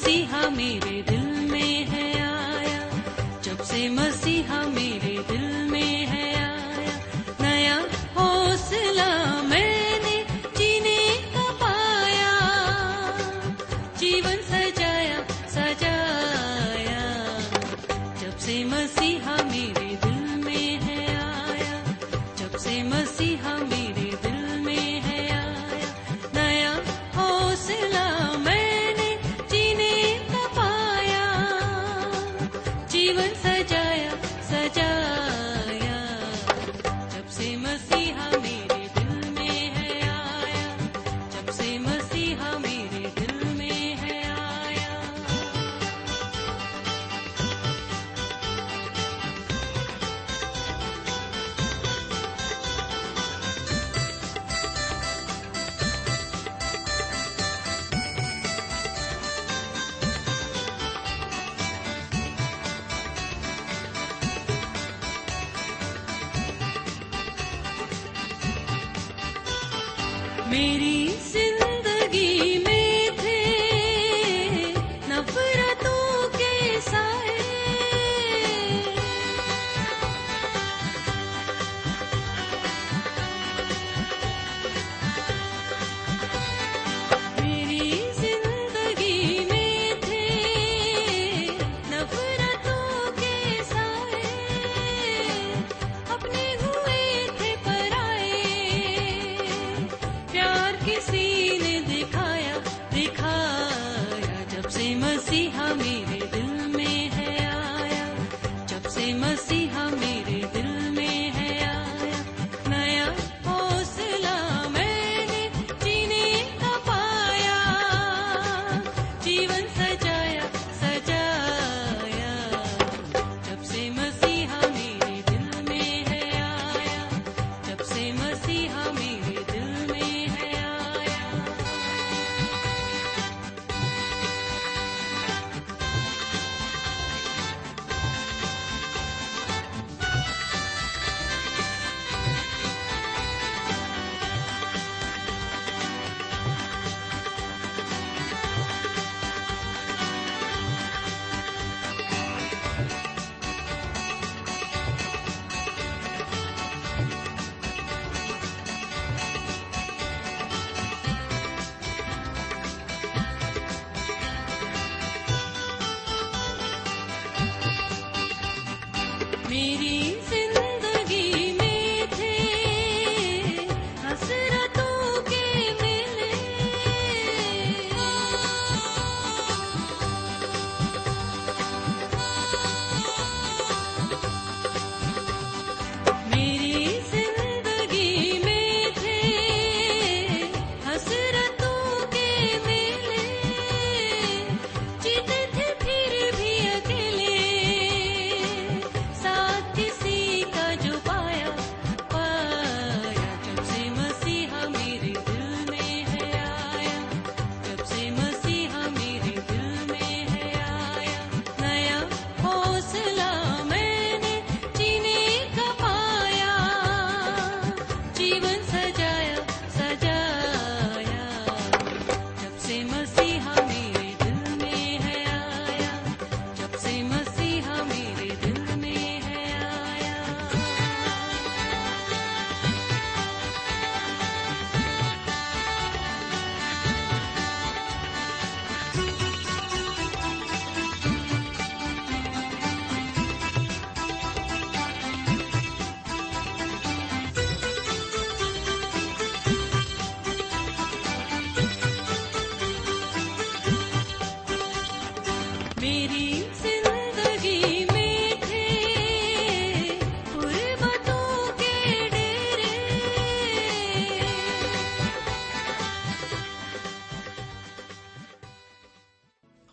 مسیحا ہاں میرے دل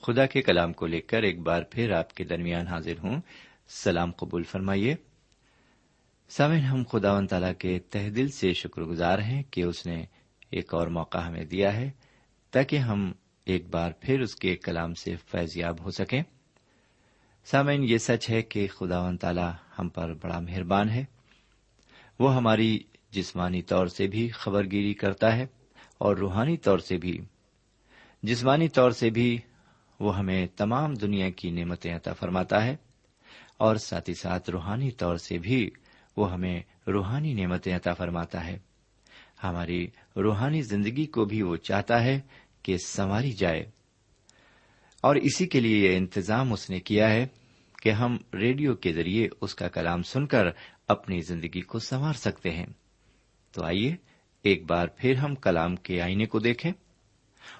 خدا کے کلام کو لے کر ایک بار پھر آپ کے درمیان حاضر ہوں۔ سلام قبول فرمائیے۔ سامن ہم خدا و تعالیٰ کے تہ دل سے شکر گزار ہیں کہ اس نے ایک اور موقع ہمیں دیا ہے تاکہ ہم ایک بار پھر اس کے کلام سے فیضیاب ہو سکیں۔ سامعین، یہ سچ ہے کہ خدا و تعالیٰ ہم پر بڑا مہربان ہے۔ وہ ہماری جسمانی طور سے بھی خبر گیری کرتا ہے اور روحانی طور سے بھی۔ جسمانی طور سے بھی وہ ہمیں تمام دنیا کی نعمتیں عطا فرماتا ہے اور ساتھ ہی ساتھ روحانی طور سے بھی وہ ہمیں روحانی نعمتیں عطا فرماتا ہے۔ ہماری روحانی زندگی کو بھی وہ چاہتا ہے کہ سنواری جائے۔ اور اسی کے لیے یہ انتظام اس نے کیا ہے کہ ہم ریڈیو کے ذریعے اس کا کلام سن کر اپنی زندگی کو سنوار سکتے ہیں۔ تو آئیے ایک بار پھر ہم کلام کے آئینے کو دیکھیں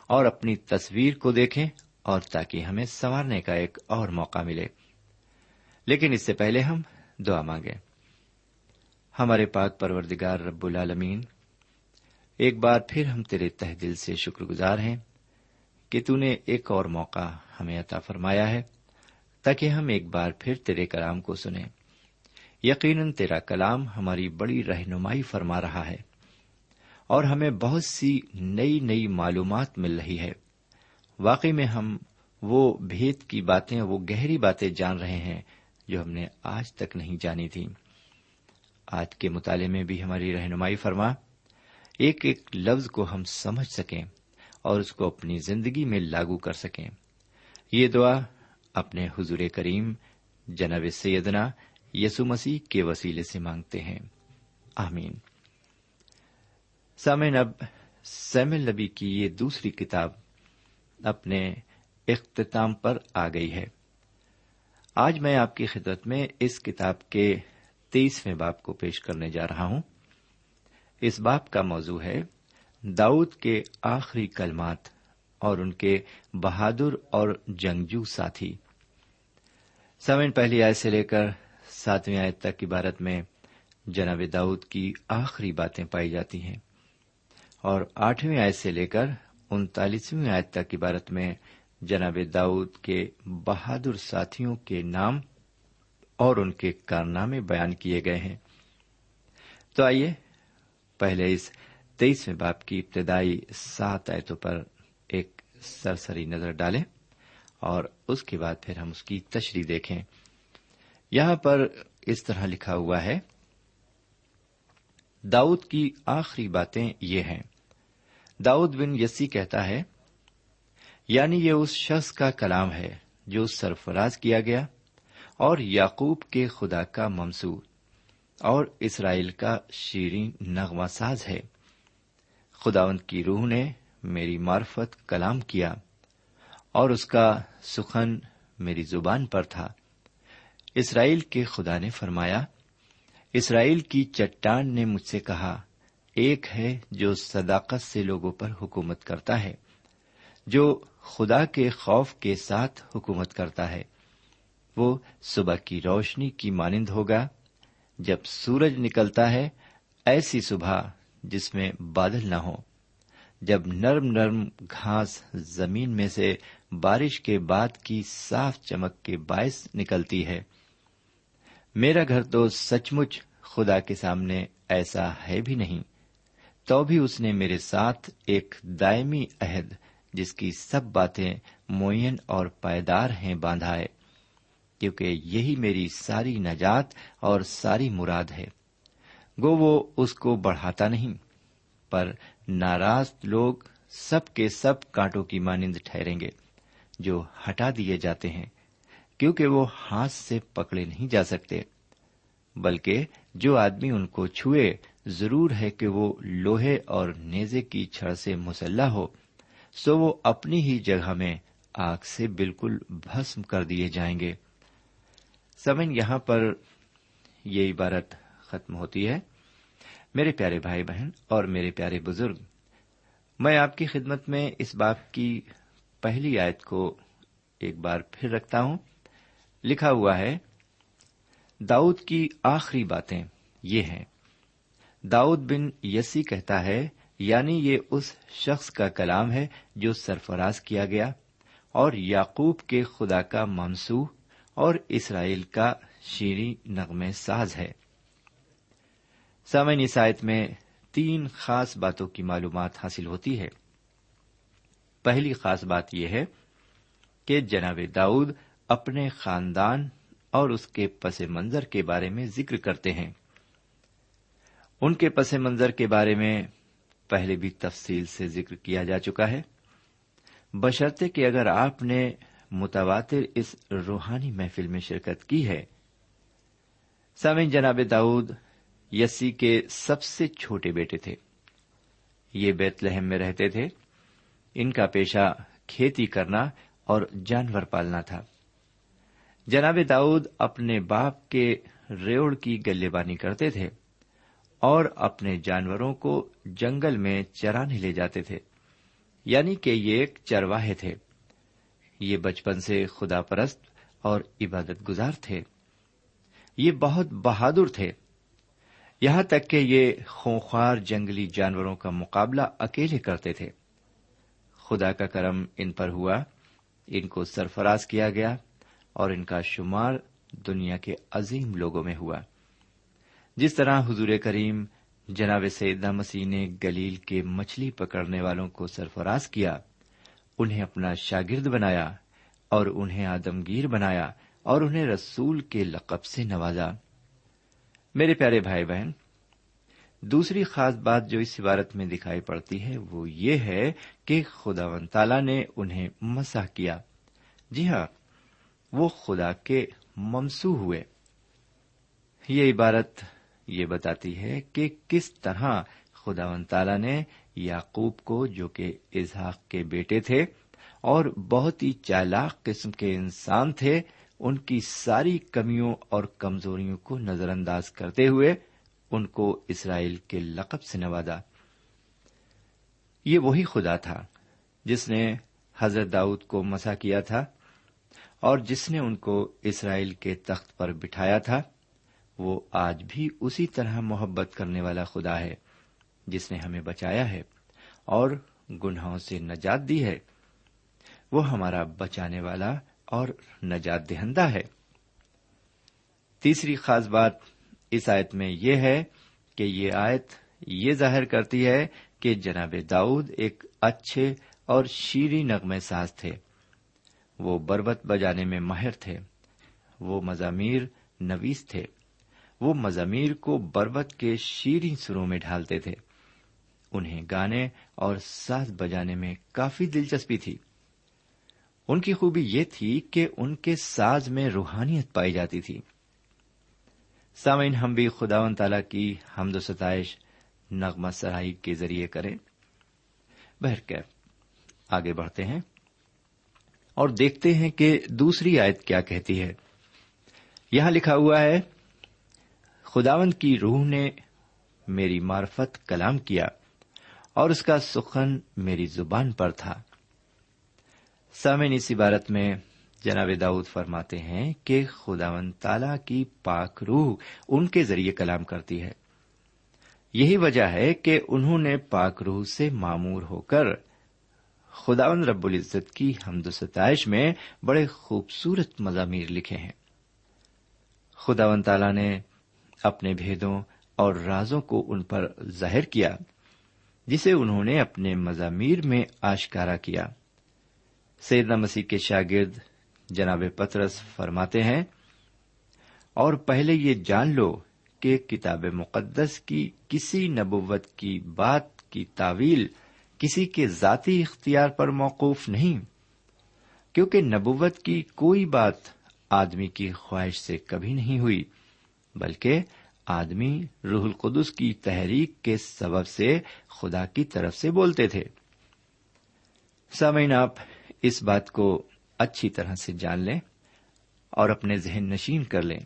اور اپنی تصویر کو دیکھیں اور تاکہ ہمیں سنوارنے کا ایک اور موقع ملے۔ لیکن اس سے پہلے ہم دعا مانگیں۔ ہمارے پاک پروردگار رب العالمین، ایک بار پھر ہم تیرے تہ دل سے شکر گزار ہیں کہ تو نے ایک اور موقع ہمیں عطا فرمایا ہے، تاکہ ہم ایک بار پھر تیرے کلام کو سنیں۔ یقیناً تیرا کلام ہماری بڑی رہنمائی فرما رہا ہے اور ہمیں بہت سی نئی نئی معلومات مل رہی ہے۔ واقعی میں ہم وہ بھید کی باتیں، وہ گہری باتیں جان رہے ہیں جو ہم نے آج تک نہیں جانی تھی۔ آج کے مطالعے میں بھی ہماری رہنمائی فرما، ایک ایک لفظ کو ہم سمجھ سکیں اور اس کو اپنی زندگی میں لاگو کر سکیں۔ یہ دعا اپنے حضور کریم جناب سیدنا یسو مسیح کے وسیلے سے مانگتے ہیں۔ آمین۔ سامن اب سیمل نبی کی یہ دوسری کتاب اپنے اختتام پر آ گئی ہے۔ آج میں آپ کی خدمت میں اس کتاب کے تیسویں باپ کو پیش کرنے جا رہا ہوں۔ اس باپ کا موضوع ہے داؤد کے آخری کلمات اور ان کے بہادر اور جنگجو ساتھی۔ سمن پہلی آیت سے لے کر ساتویں آیت تک عبارت میں جناب داؤد کی آخری باتیں پائی جاتی ہیں اور آٹھویں آیت سے لے کر انتالیسویں آیت تک عبارت میں جناب داؤد کے بہادر ساتھیوں کے نام اور ان کے کارنامے بیان کیے گئے ہیں۔ تو آئیے پہلے اس تیئیسویں باپ کی ابتدائی سات آیتوں پر ایک سرسری نظر ڈالیں اور اس کے بعد پھر ہم اس کی تشریح دیکھیں۔ یہاں پر اس طرح لکھا ہوا ہے، داؤد کی آخری باتیں یہ ہیں۔ داؤد بن یسی کہتا ہے یعنی یہ اس شخص کا کلام ہے جو سرفراز کیا گیا اور یعقوب کے خدا کا ممسور اور اسرائیل کا شیریں نغمہ ساز ہے۔ خداوند کی روح نے میری معرفت کلام کیا اور اس کا سخن میری زبان پر تھا۔ اسرائیل کے خدا نے فرمایا، اسرائیل کی چٹان نے مجھ سے کہا ایک ہے جو صداقت سے لوگوں پر حکومت کرتا ہے، جو خدا کے خوف کے ساتھ حکومت کرتا ہے۔ وہ صبح کی روشنی کی مانند ہوگا، جب سورج نکلتا ہے، ایسی صبح جس میں بادل نہ ہو جب نرم نرم گھاس زمین میں سے بارش کے بعد کی صاف چمک کے باعث نکلتی ہے۔ میرا گھر تو سچ مچ خدا کے سامنے ایسا ہے بھی نہیں۔ تو بھی اس نے میرے ساتھ ایک دائمی عہد، جس کی سب باتیں معین اور پائیدار ہیں باندھا ہے کیونکہ یہی میری ساری نجات اور ساری مراد ہے۔ گو، وہ اس کو بڑھاتا نہیں، پر ناراض لوگ سب کے سب کانٹوں کی مانند ٹھہریں گے، جو ہٹا دیے جاتے ہیں، کیونکہ وہ ہاتھ سے پکڑے نہیں جا سکتے، بلکہ جو آدمی ان کو چھوئے ضرور ہے کہ وہ لوہے اور نیزے کی چھڑ سے مسلح ہو، سو وہ اپنی ہی جگہ میں آگ سے بالکل بھسم کر دیے جائیں گے۔ سمن، یہاں پر یہ عبارت ختم ہوتی ہے۔ میرے پیارے بھائی بہن اور میرے پیارے بزرگ، میں آپ کی خدمت میں اس باپ کی پہلی آیت کو ایک بار پھر رکھتا ہوں۔ لکھا ہوا ہے، داؤد کی آخری باتیں یہ ہیں۔ داؤد بن یسی کہتا ہے یعنی یہ اس شخص کا کلام ہے جو سرفراز کیا گیا، اور یعقوب کے خدا کا ممسو اور اسرائیل کا شیریں نغمے ساز ہے۔ سامعین عیسائیت میں تین خاص باتوں کی معلومات حاصل ہوتی ہے۔ پہلی خاص بات یہ ہے کہ جناب داؤد اپنے خاندان اور اس کے پس منظر کے بارے میں ذکر کرتے ہیں۔ ان کے پس منظر کے بارے میں پہلے بھی تفصیل سے ذکر کیا جا چکا ہے۔ بشرطے کہ اگر آپ نے متواتر اس روحانی محفل میں شرکت کی ہے، سامعین جناب داؤد، یسی کے سب سے چھوٹے بیٹے تھے۔ یہ بیت لہم میں رہتے تھے۔ ان کا پیشہ کھیتی کرنا اور جانور پالنا تھا۔ جناب داؤد اپنے باپ کے ریوڑ کی گلے بانی کرتے تھے۔ اور اپنے جانوروں کو جنگل میں چرانے لے جاتے تھے یعنی کہ یہ ایک چرواہے تھے۔ یہ بچپن سے خدا پرست اور عبادت گزار تھے۔ یہ بہت بہادر تھے۔ یہاں تک کہ یہ خونخوار جنگلی جانوروں کا مقابلہ اکیلے کرتے تھے۔ خدا کا کرم ان پر ہوا، ان کو سرفراز کیا گیا اور ان کا شمار دنیا کے عظیم لوگوں میں ہوا۔ جس طرح حضور کریم جناب سیدہ مسیح نے گلیل کے مچھلی پکڑنے والوں کو سرفراز کیا، انہیں اپنا شاگرد بنایا اور انہیں آدمگیر بنایا اور انہیں رسول کے لقب سے نوازا۔ میرے پیارے بھائی بہن، دوسری خاص بات جو اس عبارت میں دکھائی پڑتی ہے وہ یہ ہے کہ خدا و تعالی نے انہیں مسا کیا۔ جی ہاں وہ خدا کے ممسو ہوئے۔ یہ عبارت یہ بتاتی ہے کہ کس طرح خدا و تعالی نے یعقوب کو جو کہ اظہاق کے بیٹے تھے اور بہت ہی چالاک قسم کے انسان تھے، ان کی ساری کمیوں اور کمزوریوں کو نظر انداز کرتے ہوئے ان کو اسرائیل کے لقب سے نوازا۔ یہ وہی خدا تھا جس نے حضرت داؤد کو مسا کیا تھا اور جس نے ان کو اسرائیل کے تخت پر بٹھایا تھا۔ وہ آج بھی اسی طرح محبت کرنے والا خدا ہے، جس نے ہمیں بچایا ہے اور گناہوں سے نجات دی ہے۔ وہ ہمارا بچانے والا اور نجات دہندہ ہے۔ تیسری خاص بات اس آیت میں یہ ہے کہ یہ آیت یہ ظاہر کرتی ہے کہ جناب داؤد ایک اچھے اور شیریں نغمے ساز تھے۔ وہ بربت بجانے میں ماہر تھے۔ وہ مزامیر نویس تھے۔ وہ مزامیر کو بربت کے شیریں سروں میں ڈھالتے تھے۔ انہیں گانے اور ساز بجانے میں کافی دلچسپی تھی۔ ان کی خوبی یہ تھی کہ ان کے ساز میں روحانیت پائی جاتی تھی۔ سامعین، ہم بھی خدا و تعالی کی حمد و ستائش نغمہ سرائی کے ذریعے کریں۔ بہرکیف آگے بڑھتے ہیں اور دیکھتے ہیں کہ دوسری آیت کیا کہتی ہے۔ یہاں لکھا ہوا ہے خداون کی روح نے میری معرفت کلام کیا اور اس کا سخن میری زبان پر تھا۔ سامن اس عبارت میں جناب داؤد فرماتے ہیں کہ خداون تالا کی پاک روح ان کے ذریعے کلام کرتی ہے۔ یہی وجہ ہے کہ انہوں نے پاک روح سے معمور ہو کر خداون رب العزت کی حمد و ستائش میں بڑے خوبصورت مضامیر لکھے ہیں۔ خداون تعالی نے اپنے بھیدوں اور رازوں کو ان پر ظاہر کیا، جسے انہوں نے اپنے مضامیر میں آشکارا کیا۔ سیدنا مسیح کے شاگرد جناب پترس فرماتے ہیں، اور پہلے یہ جان لو کہ کتاب مقدس کی کسی نبوت کی بات کی تعویل کسی کے ذاتی اختیار پر موقف نہیں، کیونکہ نبوت کی کوئی بات آدمی کی خواہش سے کبھی نہیں ہوئی۔ بلکہ آدمی روح القدس کی تحریک کے سبب سے خدا کی طرف سے بولتے تھے۔ سامعین، آپ اس بات کو اچھی طرح سے جان لیں اور اپنے ذہن نشین کر لیں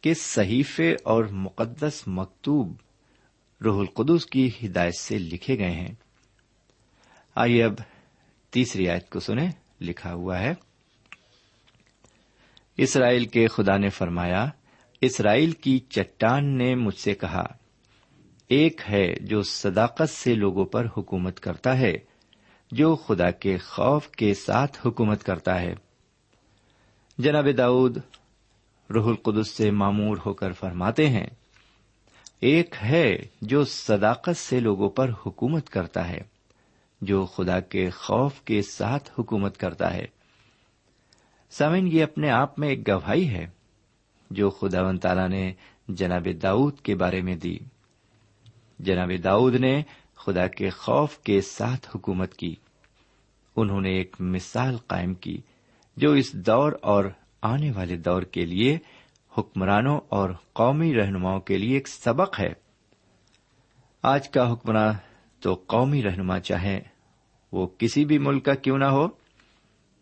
کہ صحیفے اور مقدس مکتوب روح القدس کی ہدایت سے لکھے گئے ہیں۔ آئیے اب تیسری آیت کو سنیں، لکھا ہوا ہے۔ اسرائیل کے خدا نے فرمایا اسرائیل کی چٹان نے مجھ سے کہا، ایک ہے جو صداقت سے لوگوں پر حکومت کرتا ہے، جو خدا کے خوف کے ساتھ حکومت کرتا ہے۔ جناب داؤد، روح القدس سے معمور ہو کر فرماتے ہیں، ایک ہے جو صداقت سے لوگوں پر حکومت کرتا ہے، جو خدا کے خوف کے ساتھ حکومت کرتا ہے۔ سمن یہ اپنے آپ میں ایک گواہی ہے۔ جو خدا و تعالی نے جناب داؤد کے بارے میں دی۔ جناب داؤد نے خدا کے خوف کے ساتھ حکومت کی۔ انہوں نے ایک مثال قائم کی جو اس دور اور آنے والے دور کے لیے حکمرانوں اور قومی رہنماؤں کے لیے ایک سبق ہے۔ آج کا حکمراں تو قومی رہنما چاہے وہ کسی بھی ملک کا کیوں نہ ہو۔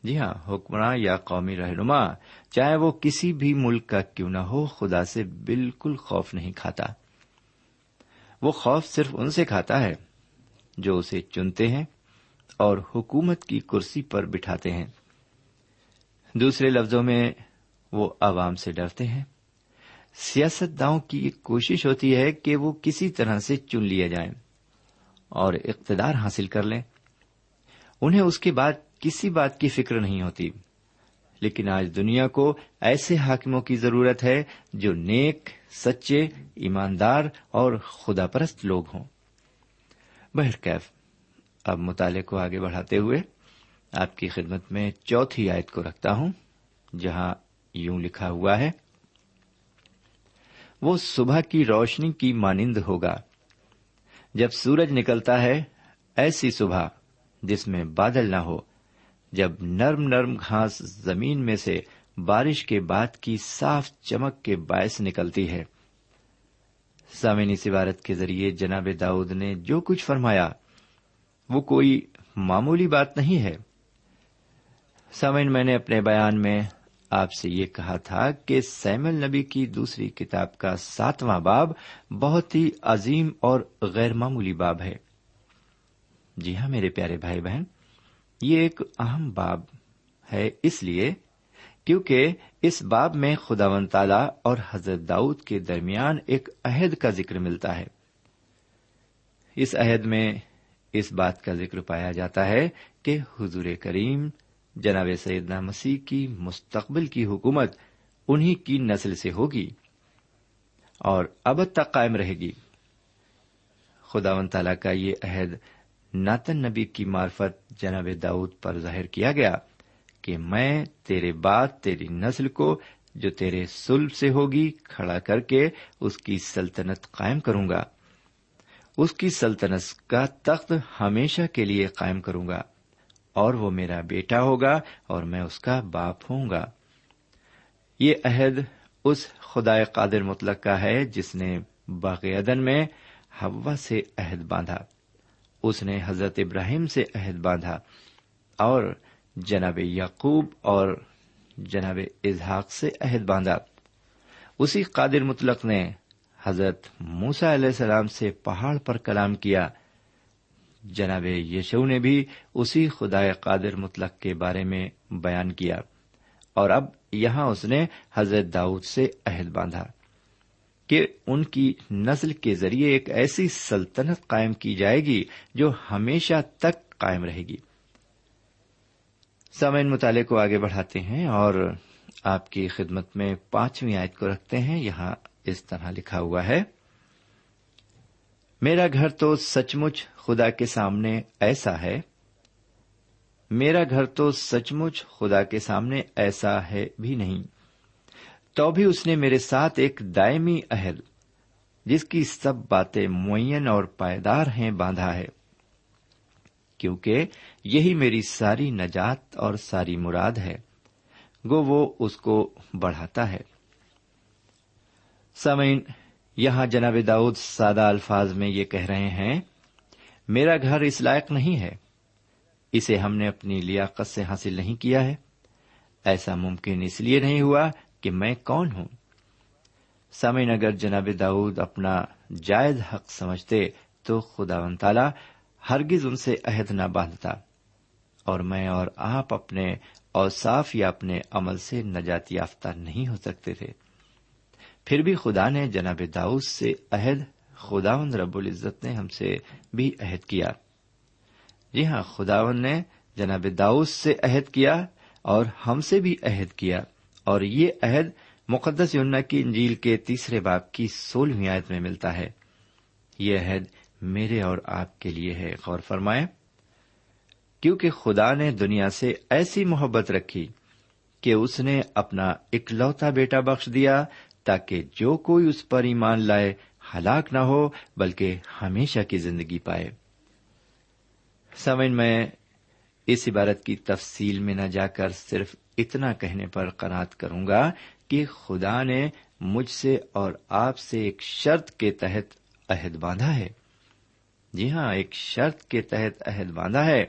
جی ہاں حکمراں یا قومی رہنما، چاہے وہ کسی بھی ملک کا کیوں نہ ہو، خدا سے بالکل خوف نہیں کھاتا۔ وہ خوف صرف ان سے کھاتا ہے جو اسے چنتے ہیں اور حکومت کی کرسی پر بٹھاتے ہیں۔ دوسرے لفظوں میں وہ عوام سے ڈرتے ہیں۔ سیاست داؤں کی ایک کوشش ہوتی ہے کہ وہ کسی طرح سے چن لیا جائیں اور اقتدار حاصل کر لیں۔ انہیں اس کے بعد کسی بات کی فکر نہیں ہوتی۔ لیکن آج دنیا کو ایسے حاکموں کی ضرورت ہے جو نیک، سچے، ایماندار اور خدا پرست لوگ ہوں۔ بہرکیف اب مطالعے کو آگے بڑھاتے ہوئے آپ کی خدمت میں چوتھی آیت کو رکھتا ہوں، جہاں یوں لکھا ہوا ہے، وہ صبح کی روشنی کی مانند ہوگا۔ جب سورج نکلتا ہے، ایسی صبح جس میں بادل نہ ہو۔ جب نرم نرم گھاس زمین میں سے بارش کے بعد کی صاف چمک کے باعث نکلتی ہے۔ سامعین اس عبارت کے ذریعے جناب داؤد نے جو کچھ فرمایا، وہ کوئی معمولی بات نہیں ہے۔ سامعین، میں نے اپنے بیان میں آپ سے یہ کہا تھا کہ سیمل نبی کی دوسری کتاب کا ساتواں باب بہت ہی عظیم اور غیر معمولی باب ہے۔ جی ہاں میرے پیارے بھائی بہن یہ ایک اہم باب ہے اس لیے کیونکہ اس باب میں خدا و تعالی اور حضرت داؤد کے درمیان ایک عہد کا ذکر ملتا ہے۔ اس عہد میں اس بات کا ذکر پایا جاتا ہے کہ حضور کریم جناب سیدنا مسیح کی مستقبل کی حکومت انہی کی نسل سے ہوگی اور اب تک قائم رہے گی۔ خدا و تعالی کا یہ عہد ناتن نبی کی مارفت جناب داؤد پر ظاہر کیا گیا کہ میں تیرے بعد تیری نسل کو جو تیرے سلب سے ہوگی کھڑا کر کے اس کی سلطنت قائم کروں گا۔ اس کی سلطنت کا تخت ہمیشہ کے لیے قائم کروں گا اور وہ میرا بیٹا ہوگا اور میں اس کا باپ ہوں گا۔ یہ عہد اس خدا قادر مطلق کا ہے جس نے باغ عدن میں ہوا سے عہد باندھا۔ اس نے حضرت ابراہیم سے عہد باندھا اور جناب یعقوب اور جناب اظہاق سے عہد باندھا۔ اسی قادر مطلق نے حضرت موسا علیہ السلام سے پہاڑ پر کلام کیا۔ جناب یشو نے بھی اسی خدا قادر مطلق کے بارے میں بیان کیا اور اب یہاں اس نے حضرت داؤد سے عہد باندھا۔ کہ ان کی نسل کے ذریعے ایک ایسی سلطنت قائم کی جائے گی جو ہمیشہ تک قائم رہے گی۔ سامعین مطالعے کو آگے بڑھاتے ہیں اور آپ کی خدمت میں پانچویں آیت کو رکھتے ہیں۔ یہاں اس طرح لکھا ہوا ہے، میرا گھر تو سچ مچ خدا کے سامنے ایسا ہے، میرا گھر تو سچ مچ خدا کے سامنے ایسا ہے بھی نہیں۔ تو بھی اس نے میرے ساتھ ایک دائمی عہد جس کی سب باتیں معین اور پائیدار ہیں، باندھا ہے۔ کیونکہ یہی میری ساری نجات اور ساری مراد ہے، گو وہ اس کو بڑھاتا ہے۔ سمعین یہاں جناب داؤد سادہ الفاظ میں یہ کہہ رہے ہیں، میرا گھر اس لائق نہیں ہے، اسے ہم نے اپنی لیاقت سے حاصل نہیں کیا ہے، ایسا ممکن اس لیے نہیں ہوا کہ میں کون ہوں؟ سمعین اگر جناب داؤد اپنا جائز حق سمجھتے تو خدا و تعالی ہرگز ان سے عہد نہ باندھتا اور میں اور آپ اپنے اوصاف یا اپنے عمل سے نجات یافتہ نہیں ہو سکتے تھے۔ پھر بھی خدا نے جناب داؤد سے عہد خدا رب العزت نے ہم سے بھی عہد کیا۔ جی ہاں خداون نے جناب داؤس سے عہد کیا اور ہم سے بھی عہد کیا۔ اور یہ عہد مقدس یوننا کی انجیل کے تیسرے باپ کی سولہویں آیت میں ملتا ہے۔ یہ عہد میرے اور آپ کے لیے ہے۔ غور فرمائے کیونکہ خدا نے دنیا سے ایسی محبت رکھی کہ اس نے اپنا اکلوتا بیٹا بخش دیا تاکہ جو کوئی اس پر ایمان لائے، ہلاک نہ ہو، بلکہ ہمیشہ کی زندگی پائے۔ سمجھ میں، اس عبارت کی تفصیل میں نہ جا کر صرف اتنا کہنے پر قناط کروں گا کہ خدا نے مجھ سے اور آپ سے ایک شرط کے تحت عہد باندھا ہے۔ جی ہاں ایک شرط کے تحت عہد باندھا ہے۔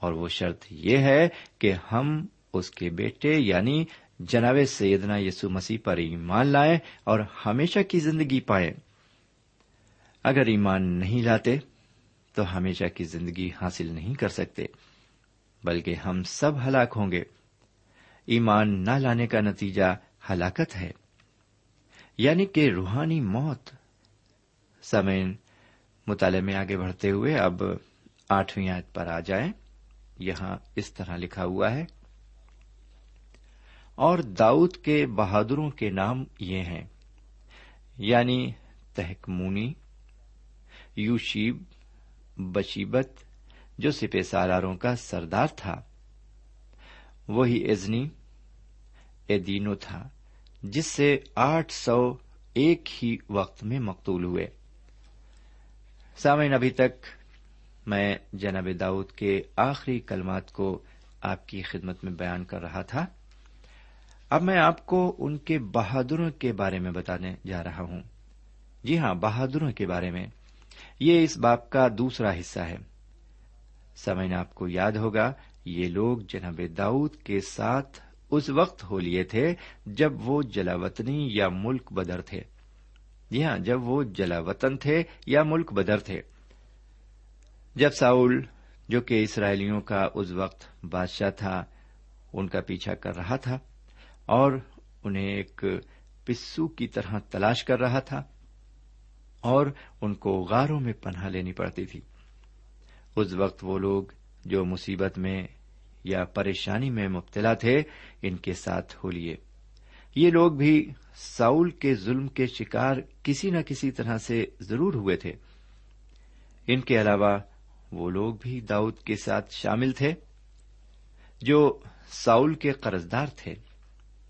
اور وہ شرط یہ ہے کہ ہم اس کے بیٹے یعنی جناب سیدنا یسو مسیح پر ایمان لائیں اور ہمیشہ کی زندگی پائیں اگر ایمان نہیں لاتے تو ہمیشہ کی زندگی حاصل نہیں کر سکتے، بلکہ ہم سب ہلاک ہوں گے۔ ایمان نہ لانے کا نتیجہ ہلاکت ہے۔ یعنی کہ روحانی موت۔ سمین مطالعے میں آگے بڑھتے ہوئے اب آٹھویں آیت پر آ جائیں۔ یہاں اس طرح لکھا ہوا ہے۔ اور داؤد کے بہادروں کے نام یہ ہیں۔ یعنی تہکمونی، یوشیب، بشیبت، جو سپہ سالاروں کا سردار تھا۔ وہی ازنی ایدینو تھا، جس سے آٹھ سو ایک ہی وقت میں مقتول ہوئے۔ سامعین، ابھی تک میں جناب داؤد کے آخری کلمات کو آپ کی خدمت میں بیان کر رہا تھا۔ اب میں آپ کو ان کے بہادروں کے بارے میں بتانے جا رہا ہوں۔ جی ہاں بہادروں کے بارے میں۔ یہ اس باپ کا دوسرا حصہ ہے۔ سمے آپ کو یاد ہوگا، یہ لوگ جناب داؤد کے ساتھ اس وقت ہو لیے تھے جب وہ جلا وطنی یا ملک بدر تھے۔ جی ہاں جب وہ جلا وطن تھے یا ملک بدر تھے۔ جب ساؤل، جو کہ اسرائیلیوں کا اس وقت بادشاہ تھا، ان کا پیچھا کر رہا تھا اور انہیں ایک پسو کی طرح تلاش کر رہا تھا اور ان کو غاروں میں پناہ لینی پڑتی تھی۔ اس وقت وہ لوگ جو مصیبت میں یا پریشانی میں مبتلا تھے، ان کے ساتھ ہو لیے۔ یہ لوگ بھی ساؤل کے ظلم کے شکار کسی نہ کسی طرح سے ضرور ہوئے تھے۔ ان کے علاوہ وہ لوگ بھی داؤد کے ساتھ شامل تھے، جو ساؤل کے قرضدار تھے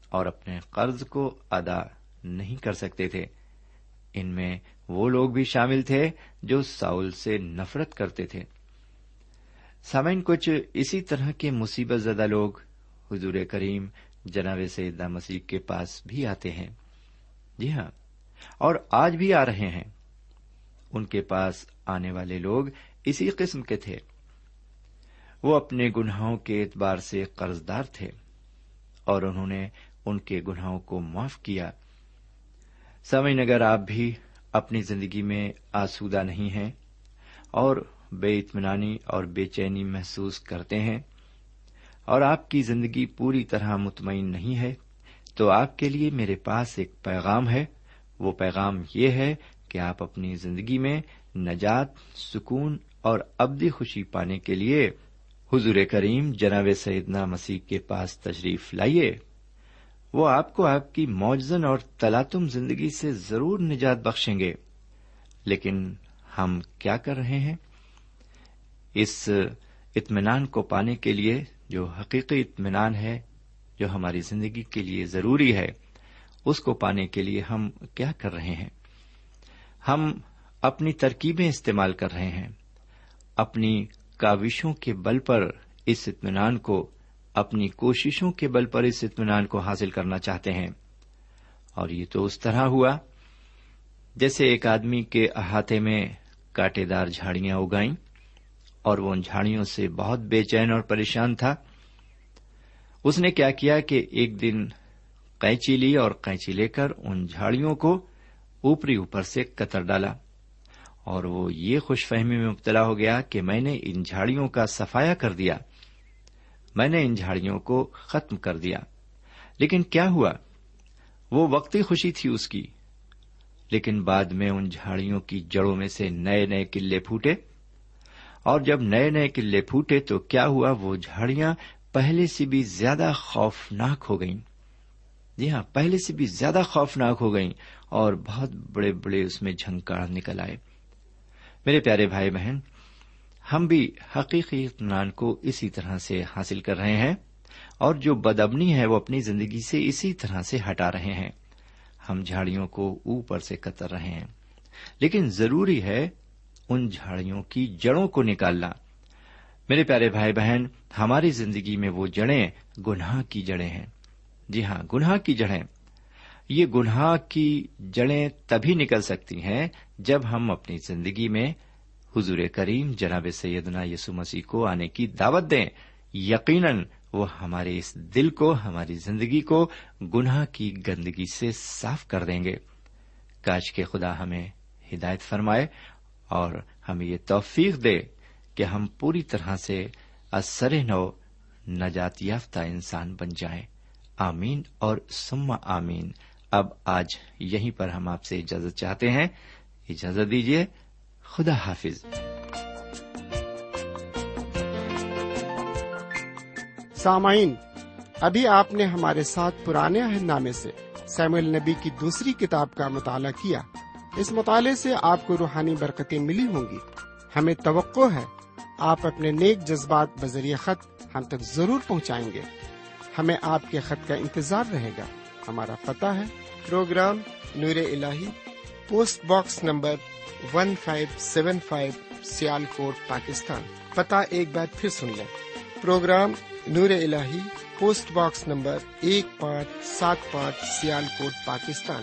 اور اپنے قرض کو ادا نہیں کر سکتے تھے۔ ان میں وہ لوگ بھی شامل تھے جو ساؤل سے نفرت کرتے تھے۔ سامعین، کچھ اسی طرح کے مصیبت زدہ لوگ حضور کریم جناب سیدہ مسیح کے پاس بھی آتے ہیں۔ جی ہاں اور آج بھی آ رہے ہیں۔ ان کے پاس آنے والے لوگ اسی قسم کے تھے۔ وہ اپنے گناہوں کے اعتبار سے قرضدار تھے اور انہوں نے ان کے گناہوں کو معاف کیا۔ سمے نگر آپ بھی اپنی زندگی میں آسودہ نہیں ہیں اور بے اطمینانی اور بے چینی محسوس کرتے ہیں۔ اور آپ کی زندگی پوری طرح مطمئن نہیں ہے، تو آپ کے لیے میرے پاس ایک پیغام ہے۔ وہ پیغام یہ ہے کہ آپ اپنی زندگی میں نجات، سکون اور ابدی خوشی پانے کے لیے حضور کریم جناب سیدنا مسیح کے پاس تشریف لائیے۔ وہ آپ کو آپ کی موجزن اور تلاتم زندگی سے ضرور نجات بخشیں گے۔ لیکن ہم کیا کر رہے ہیں؟ اس اطمینان کو پانے کے لیے جو حقیقی اطمینان ہے، جو ہماری زندگی کے لیے ضروری ہے، اس کو پانے کے لیے ہم کیا کر رہے ہیں؟ ہم اپنی ترکیبیں استعمال کر رہے ہیں، اپنی کاوشوں کے بل پر اس اطمینان کو، اپنی کوششوں کے بل پر اس اطمینان کو حاصل کرنا چاہتے ہیں۔ اور یہ تو اس طرح ہوا، جیسے ایک آدمی کے احاطے میں کاٹے دار جھاڑیاں اگائیں۔ اور وہ ان جھاڑیوں سے بہت بے چین اور پریشان تھا۔ اس نے کیا کیا کہ ایک دن قینچی لی اور قینچی لے کر ان جھاڑیوں کو اوپری اوپر سے کتر ڈالا اور وہ یہ خوش فہمی میں مبتلا ہو گیا کہ میں نے ان جھاڑیوں کا سفایا کر دیا۔ میں نے ان جھاڑیوں کو ختم کر دیا۔ لیکن کیا ہوا؟ وہ وقتی خوشی تھی اس کی۔ لیکن بعد میں ان جھاڑیوں کی جڑوں میں سے نئے نئے قلعے پھوٹے۔ اور جب نئے نئے قلعے پھوٹے تو کیا ہوا؟ وہ جھاڑیاں پہلے سے بھی زیادہ خوفناک ہو گئیں۔ جی ہاں پہلے سے بھی زیادہ خوفناک ہو گئیں اور بہت بڑے بڑے اس میں جھنکار نکل آئے۔ میرے پیارے بھائی بہن، ہم بھی حقیقی اطمینان کو اسی طرح سے حاصل کر رہے ہیں اور جو بدبنی ہے وہ اپنی زندگی سے اسی طرح سے ہٹا رہے ہیں۔ ہم جھاڑیوں کو اوپر سے کتر رہے ہیں۔ لیکن ضروری ہے ان جھاڑیوں کی جڑوں کو نکالنا میرے پیارے بھائی بہن، ہماری زندگی میں وہ جڑیں گناہ کی جڑیں ہیں۔ جی ہاں گناہ کی جڑیں۔ یہ گناہ کی جڑیں تبھی نکل سکتی ہیں جب ہم اپنی زندگی میں حضور کریم جناب سیدنا یسو مسیح کو آنے کی دعوت دیں۔ یقیناً وہ ہمارے اس دل کو، ہماری زندگی کو گناہ کی گندگی سے صاف کر دیں گے۔ کاش کے خدا ہمیں ہدایت فرمائے اور ہمیں یہ توفیق دے کہ ہم پوری طرح سے اثر نو نجات یافتہ انسان بن جائیں۔ آمین اور سما آمین۔ اب آج یہیں پر ہم آپ سے اجازت چاہتے ہیں۔ اجازت دیجیے خدا حافظ۔ سامعین، ابھی آپ نے ہمارے ساتھ پرانے عہد نامے سے سیمل نبی کی دوسری کتاب کا مطالعہ کیا۔ اس مطالعے سے آپ کو روحانی برکتیں ملی ہوں گی۔ ہمیں توقع ہے آپ اپنے نیک جذبات بذریعہ خط ہم تک ضرور پہنچائیں گے۔ ہمیں آپ کے خط کا انتظار رہے گا۔ ہمارا پتہ ہے۔ پروگرام نور ال post box number one five seven five Sialkot Pakistan. پتہ ایک بار پھر سن لیں۔ پروگرام نور ال پوسٹ باکس نمبر ایک پانچ، سات پانچ سیال کوٹ Pakistan.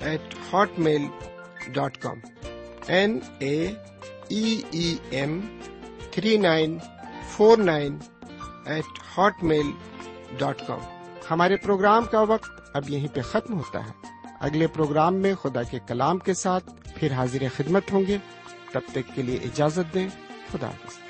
eight Hotmail dot com N A E M three nine four nine eight Hotmail dot com ہمارے پروگرام کا وقت اب یہیں پہ ختم ہوتا ہے۔ اگلے پروگرام میں خدا کے کلام کے ساتھ پھر حاضر خدمت ہوں گے۔ تب تک کے لیے اجازت دیں۔ خدا حافظ۔